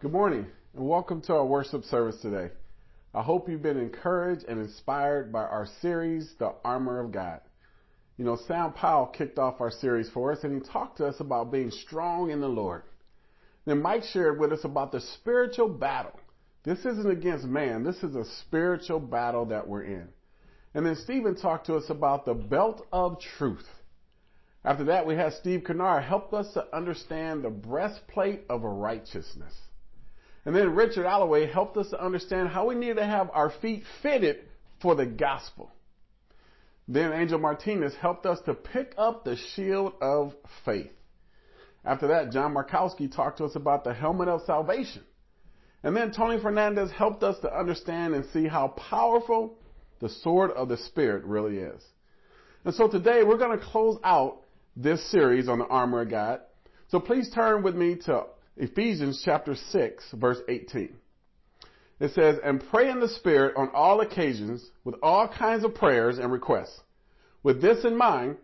Good morning and welcome to our worship service today. I hope you've been encouraged and inspired by our series, The Armor of God. You know, Sam Powell kicked off our series for us and he talked to us about being strong in the Lord. Then Mike shared with us about the spiritual battle. This isn't against man, this is a spiritual battle that we're in. And then Stephen talked to us about the belt of truth. After that, we had Steve Kennard help us to understand the breastplate of righteousness. And then Richard Alloway helped us to understand how we need to have our feet fitted for the gospel. Then Angel Martinez helped us to pick up the shield of faith. After that, John Markowski talked to us about the helmet of salvation. And then Tony Fernandez helped us to understand and see how powerful the sword of the Spirit really is. And so today we're going to close out this series on the armor of God. So please turn with me to Ephesians chapter 6, verse 18. It says, And pray in the Spirit on all occasions with all kinds of prayers and requests. With this in mind,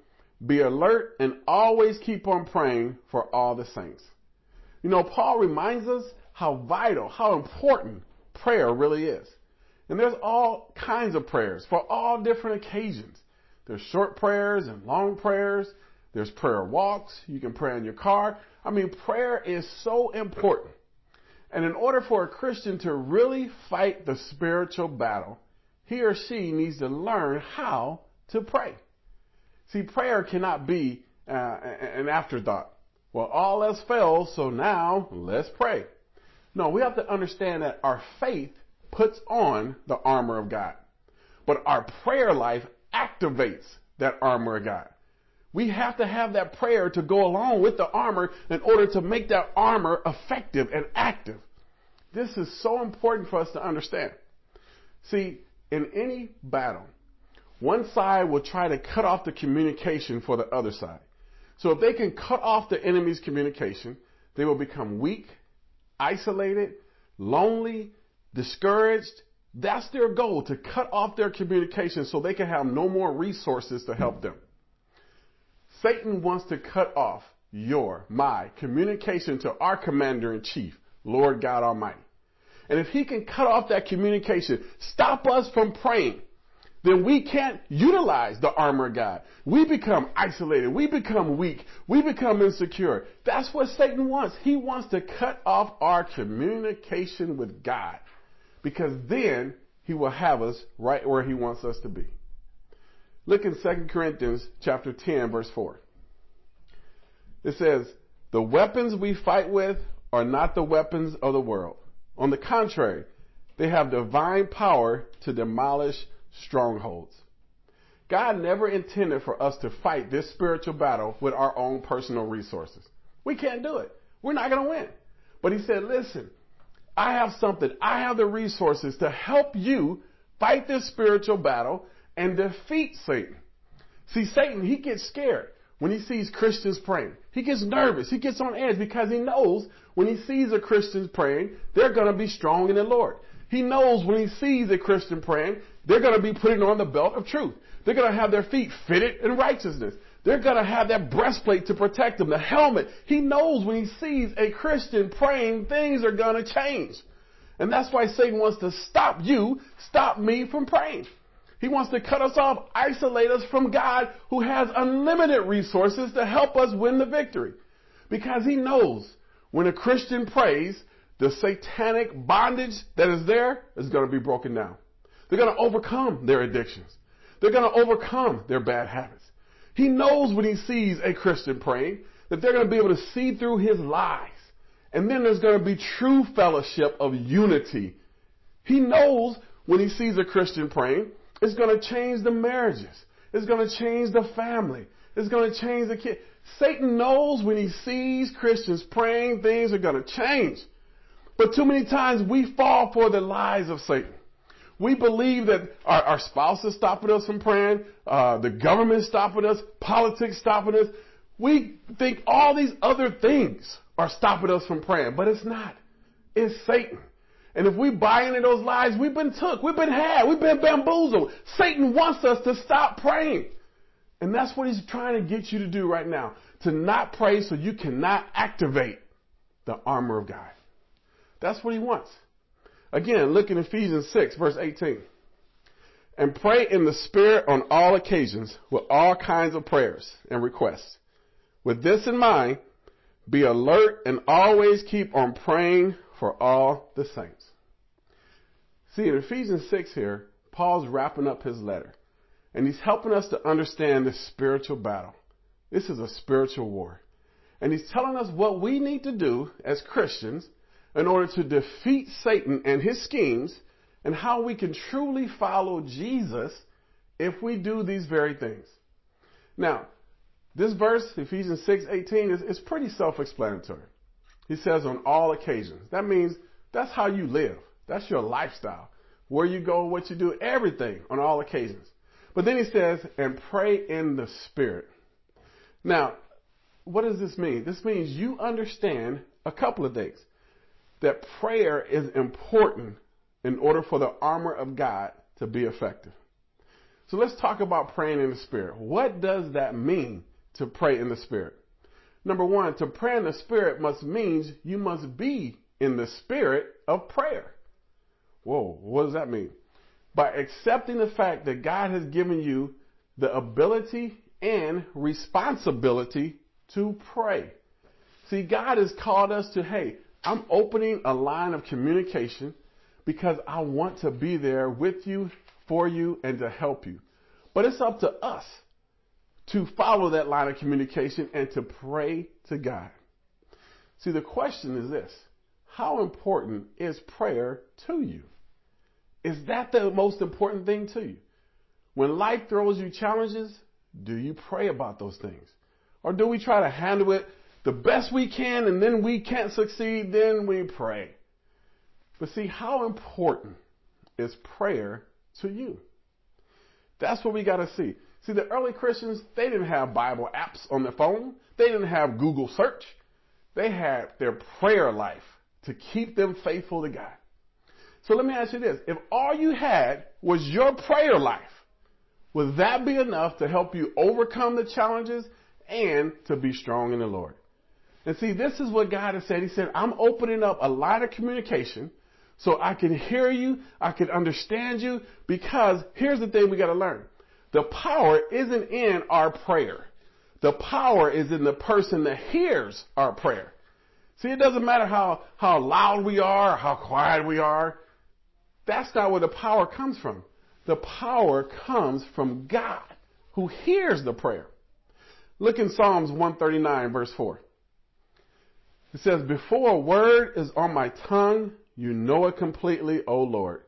be alert and always keep on praying for all the saints. You know, Paul reminds us how vital, how important prayer really is. And there's all kinds of prayers for all different occasions. There's short prayers and long prayers. There's prayer walks. You can pray in your car. I mean, prayer is so important. And in order for a Christian to really fight the spiritual battle, he or she needs to learn how to pray. See, prayer cannot be uh, an afterthought. Well, all else fails, so now let's pray. No, we have to understand that our faith puts on the armor of God. But our prayer life activates that armor of God. We have to have that prayer to go along with the armor in order to make that armor effective and active. This is so important for us to understand. See, in any battle, one side will try to cut off the communication for the other side. So if they can cut off the enemy's communication, they will become weak, isolated, lonely, discouraged. That's their goal, to cut off their communication so they can have no more resources to help them. Satan wants to cut off your, my communication to our commander in chief, Lord God Almighty. And if he can cut off that communication, stop us from praying, then we can't utilize the armor of God. We become isolated. We become weak. We become insecure. That's what Satan wants. He wants to cut off our communication with God because then he will have us right where he wants us to be. Look in 2 Corinthians chapter 10 verse 4. It says, the weapons we fight with are not the weapons of the world. On the contrary, they have divine power to demolish strongholds. God never intended for us to fight this spiritual battle with our own personal resources. We can't do it. We're not going to win. But he said, listen, I have something. I have the resources to help you fight this spiritual battle and defeat Satan. See, Satan, he gets scared when he sees Christians praying. He gets nervous. He gets on edge because he knows when he sees a Christian praying, they're going to be strong in the Lord. He knows when he sees a Christian praying, they're going to be putting on the belt of truth. They're going to have their feet fitted in righteousness. They're going to have that breastplate to protect them, the helmet. He knows when he sees a Christian praying, things are going to change. And that's why Satan wants to stop you, stop me from praying. He wants to cut us off, isolate us from God who has unlimited resources to help us win the victory. Because he knows when a Christian prays, the satanic bondage that is there is going to be broken down. They're going to overcome their addictions. They're going to overcome their bad habits. He knows when he sees a Christian praying that they're going to be able to see through his lies. And then there's going to be true fellowship of unity. He knows when he sees a Christian praying it's going to change the marriages. It's going to change the family. It's going to change the kid. Satan knows when he sees Christians praying, things are going to change. But too many times we fall for the lies of Satan. We believe that our, our spouse is stopping us from praying, uh, the government stopping us, politics stopping us. We think all these other things are stopping us from praying, but it's not. It's Satan. And if we buy into those lies, we've been took, we've been had, we've been bamboozled. Satan wants us to stop praying. And that's what he's trying to get you to do right now. To not pray so you cannot activate the armor of God. That's what he wants. Again, look in Ephesians 6, verse 18. And pray in the Spirit on all occasions with all kinds of prayers and requests. With this in mind, be alert and always keep on praying for all the saints. See, in Ephesians 6 here, Paul's wrapping up his letter. And he's helping us to understand this spiritual battle. This is a spiritual war. And he's telling us what we need to do as Christians in order to defeat Satan and his schemes and how we can truly follow Jesus if we do these very things. Now, this verse, Ephesians 6, 18, is, is pretty self-explanatory. He says on all occasions. That means that's how you live. That's your lifestyle. Where you go, what you do, everything on all occasions. But then he says, and pray in the Spirit. Now, what does this mean? This means you understand a couple of things. That prayer is important in order for the armor of God to be effective. So let's talk about praying in the Spirit. What does that mean to pray in the Spirit? Number one, to pray in the Spirit must means you must be in the spirit of prayer. Whoa, what does that mean? By accepting the fact that God has given you the ability and responsibility to pray. See, God has called us to, hey, I'm opening a line of communication because I want to be there with you, for you, and to help you. But it's up to us to follow that line of communication and to pray to God. See, the question is this How important is prayer to you? Is that the most important thing to you? When life throws you challenges, do you pray about those things? Or do we try to handle it the best we can and then we can't succeed, then we pray? But see, how important is prayer to you? That's what we got to see. See, the early Christians, they didn't have Bible apps on their phone. They didn't have Google search. They had their prayer life to keep them faithful to God. So let me ask you this. If all you had was your prayer life, would that be enough to help you overcome the challenges and to be strong in the Lord? And see, this is what God has said. He said, I'm opening up a line of communication so I can hear you, I can understand you, because here's the thing we got to learn. The power isn't in our prayer. The power is in the person that hears our prayer. See, it doesn't matter how, how loud we are, how quiet we are. That's not where the power comes from. The power comes from God who hears the prayer. Look in Psalms 139 verse 4. It says, Before a word is on my tongue, you know it completely, O Lord.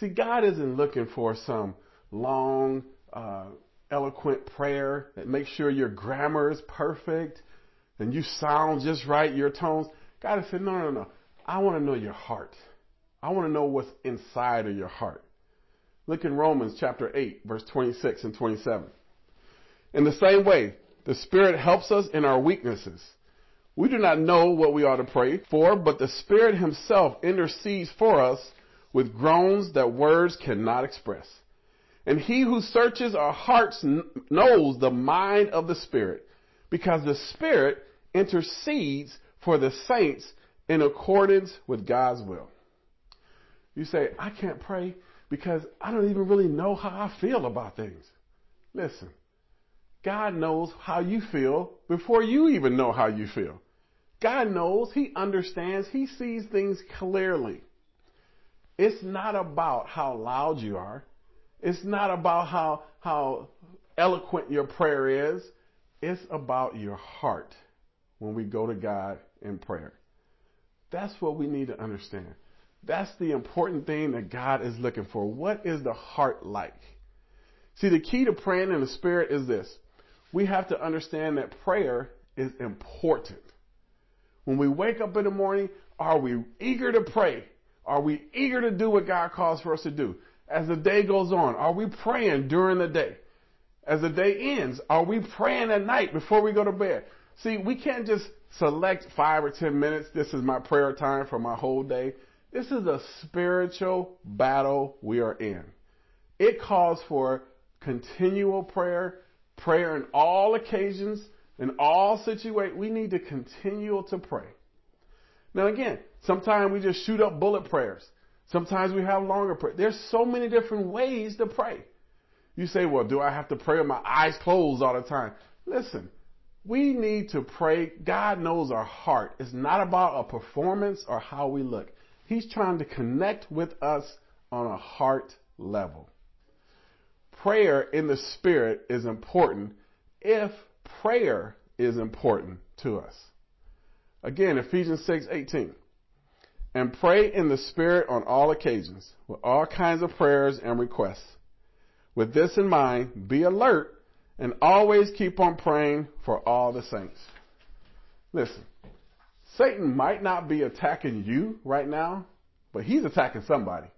See, God isn't looking for some long, uh, eloquent prayer that makes sure your grammar is perfect and you sound just right, your tones. God has said, no, no, no. I want to know your heart. I want to know what's inside of your heart. Look in Romans chapter 8, verse 26 and 27. In the same way, the Spirit helps us in our weaknesses. We do not know what we ought to pray for, but the Spirit Himself intercedes for us with groans that words cannot express. And He who searches our hearts knows the mind of the Spirit, because the Spirit intercedes for the saints in accordance with God's will. You say, I can't pray because I don't even really know how I feel about things. Listen, God knows how you feel before you even know how you feel. God knows, He understands, He sees things clearly. It's not about how loud you are. It's not about how, how eloquent your prayer is. It's about your heart when we go to God in prayer. That's what we need to understand. That's the important thing that God is looking for. What is the heart like? See, the key to praying in the Spirit is this. We have to understand that prayer is important. When we wake up in the morning, are we eager to pray? Are we eager to do what God calls for us to do? As the day goes on, are we praying during the day? As the day ends, are we praying at night before we go to bed? See, we can't just select five or ten minutes. This is my prayer time for my whole day. This is a spiritual battle we are in. It calls for continual prayer, prayer in all occasions, in all situations. We need to continue to pray. Now again, Sometimes we just shoot up bullet prayers. Sometimes we have longer prayers. There's so many different ways to pray. You say, well, do I have to pray with my eyes closed all the time? Listen, we need to pray. God knows our heart. It's not about a performance or how we look. He's trying to connect with us on a heart level. Prayer in the Spirit is important if prayer is important to us. Again, Ephesians 6 18. And pray in the Spirit on all occasions, with all kinds of prayers and requests. With this in mind, be alert and always keep on praying for all the saints. Listen, Satan might not be attacking you right now, but he's attacking somebody.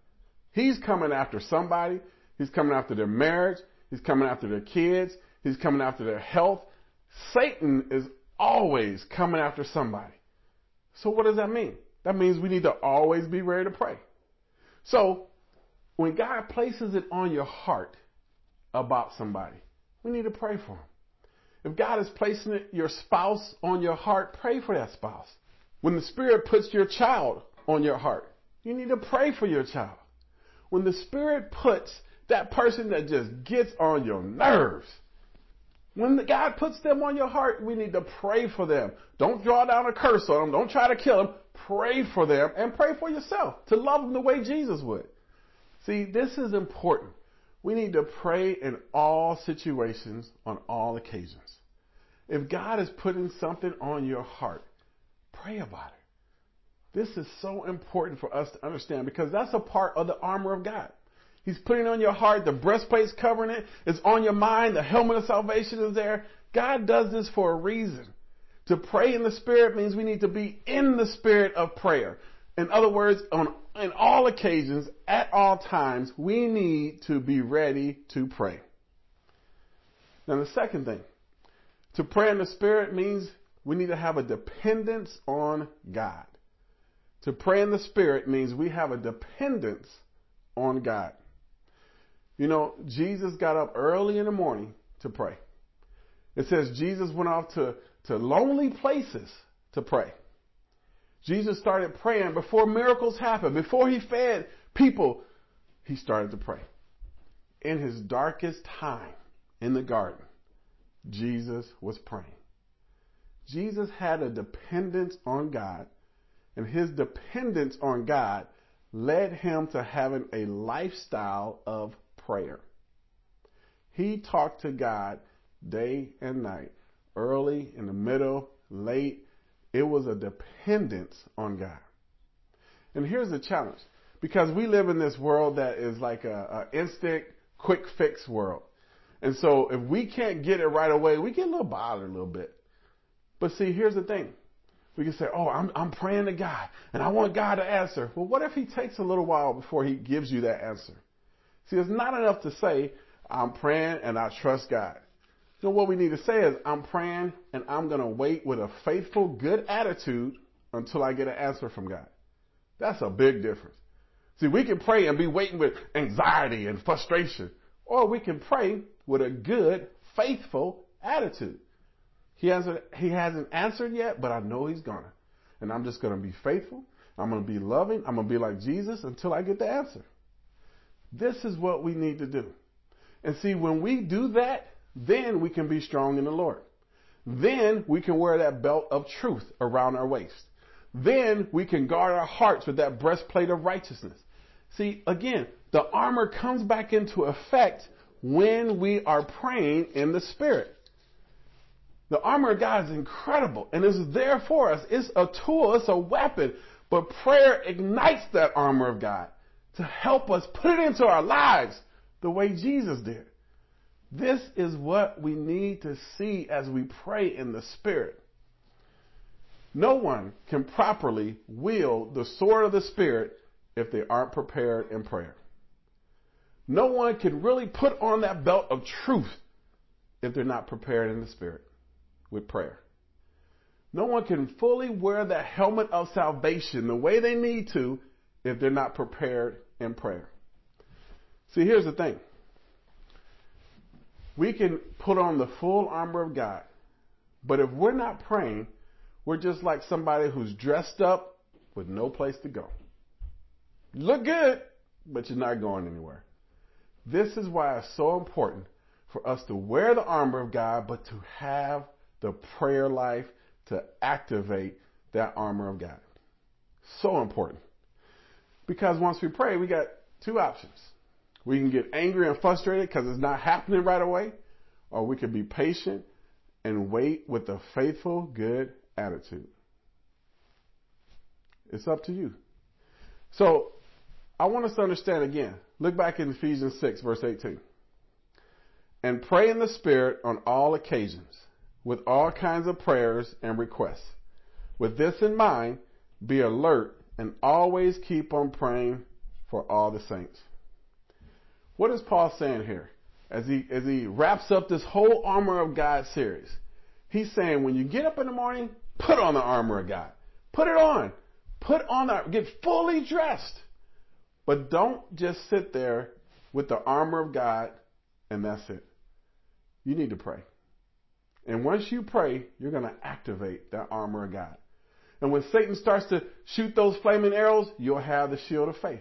He's coming after somebody. He's coming after their marriage. He's coming after their kids. He's coming after their health. Satan is always coming after somebody. So what does that mean? That means we need to always be ready to pray. So when God places it on your heart about somebody, we need to pray for them. If God is placing it, your spouse on your heart, pray for that spouse. When the Spirit puts your child on your heart, you need to pray for your child. When the Spirit puts that person that just gets on your nerves, when the God puts them on your heart, we need to pray for them. Don't draw down a curse on them. Don't try to kill them. Pray for them and pray for yourself to love them the way Jesus would. See, this is important. We need to pray in all situations on all occasions. If God is putting something on your heart, pray about it. This is so important for us to understand because that's a part of the armor of God. He's putting on your heart, the breastplate's covering it, it's on your mind, the helmet of salvation is there. God does this for a reason. To pray in the Spirit means we need to be in the spirit of prayer. In other words, on in all occasions, at all times, we need to be ready to pray. Now, the second thing, to pray in the Spirit means we need to have a dependence on God. To pray in the Spirit means we have a dependence on God. You know, Jesus got up early in the morning to pray. It says Jesus went off to, to lonely places to pray. Jesus started praying before miracles happened, before he fed people, he started to pray. In his darkest time in the garden, Jesus was praying. Jesus had a dependence on God, and his dependence on God led him to having a lifestyle of prayer. He talked to God day and night, early, in the middle, late, it was a dependence on God. And here's the challenge. Because we live in this world that is like a, a instant, quick fix world. And so if we can't get it right away, we get a little bothered a little bit. But see, here's the thing. We can say, oh, I'm, I'm praying to God and I want God to answer. Well, what if he takes a little while before he gives you that answer? See, it's not enough to say, I'm praying and I trust God. So what we need to say is, I'm praying and I'm going to wait with a faithful, good attitude until I get an answer from God. That's a big difference. See, we can pray and be waiting with anxiety and frustration, or we can pray with a good, faithful attitude. He hasn't, he hasn't answered yet, but I know he's gonna. And I'm just gonna be faithful. I'm gonna be loving. I'm gonna be like Jesus until I get the answer. This is what we need to do. And see, when we do that, then we can be strong in the Lord. Then we can wear that belt of truth around our waist. Then we can guard our hearts with that breastplate of righteousness. See, again, the armor comes back into effect when we are praying in the Spirit. The armor of God is incredible and is there for us. It's a tool, it's a weapon, but prayer ignites that armor of God to help us put it into our lives the way Jesus did. This is what we need to see as we pray in the Spirit. No one can properly wield the sword of the Spirit if they aren't prepared in prayer. No one can really put on that belt of truth if they're not prepared in the Spirit with prayer. No one can fully wear that helmet of salvation the way they need to if they're not prepared in prayer. See, here's the thing we can put on the full armor of God. But if we're not praying, we're just like somebody who's dressed up with no place to go. Look good, but you're not going anywhere. This is why it's so important for us to wear the armor of God, but to have the prayer life to activate that armor of God. So important. Because once we pray, we got two options. We can get angry and frustrated because it's not happening right away, or we can be patient and wait with a faithful, good attitude. It's up to you. So, I want us to understand again. Look back in Ephesians 6, verse 18. And pray in the Spirit on all occasions, with all kinds of prayers and requests. With this in mind, be alert and always keep on praying for all the saints. What is Paul saying here? As he, as he wraps up this whole armor of God series, he's saying when you get up in the morning, put on the armor of God. Put it on. Put on that, get fully dressed. But don't just sit there with the armor of God and that's it. You need to pray. And once you pray, you're going to activate that armor of God. And when Satan starts to shoot those flaming arrows, you'll have the shield of faith.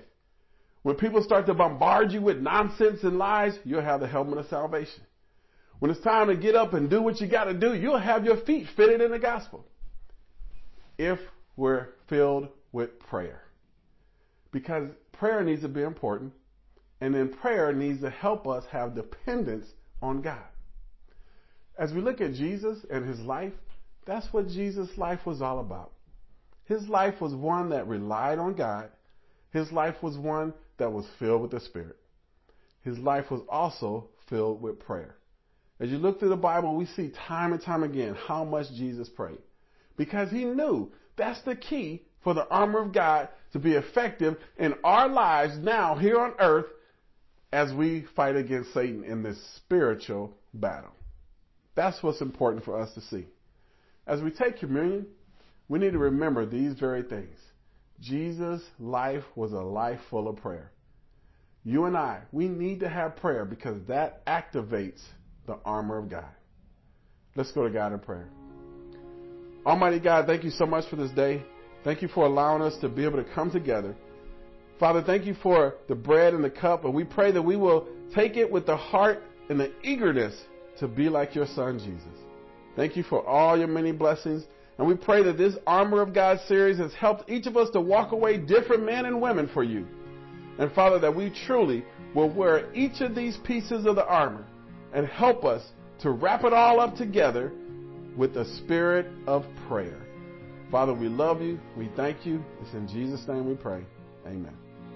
When people start to bombard you with nonsense and lies, you'll have the helmet of salvation. When it's time to get up and do what you got to do, you'll have your feet fitted in the gospel. If we're filled with prayer. Because prayer needs to be important, and then prayer needs to help us have dependence on God. As we look at Jesus and his life, that's what Jesus' life was all about. His life was one that relied on God. His life was one that was filled with the Spirit. His life was also filled with prayer. As you look through the Bible, we see time and time again how much Jesus prayed. Because he knew that's the key for the armor of God to be effective in our lives now here on earth as we fight against Satan in this spiritual battle. That's what's important for us to see. As we take communion, we need to remember these very things. Jesus' life was a life full of prayer. You and I, we need to have prayer because that activates the armor of God. Let's go to God in prayer. Almighty God, thank you so much for this day. Thank you for allowing us to be able to come together. Father, thank you for the bread and the cup, and we pray that we will take it with the heart and the eagerness to be like your son, Jesus. Thank you for all your many blessings. And we pray that this Armor of God series has helped each of us to walk away different men and women for you. And Father, that we truly will wear each of these pieces of the armor and help us to wrap it all up together with the spirit of prayer. Father, we love you. We thank you. It's in Jesus' name we pray. Amen.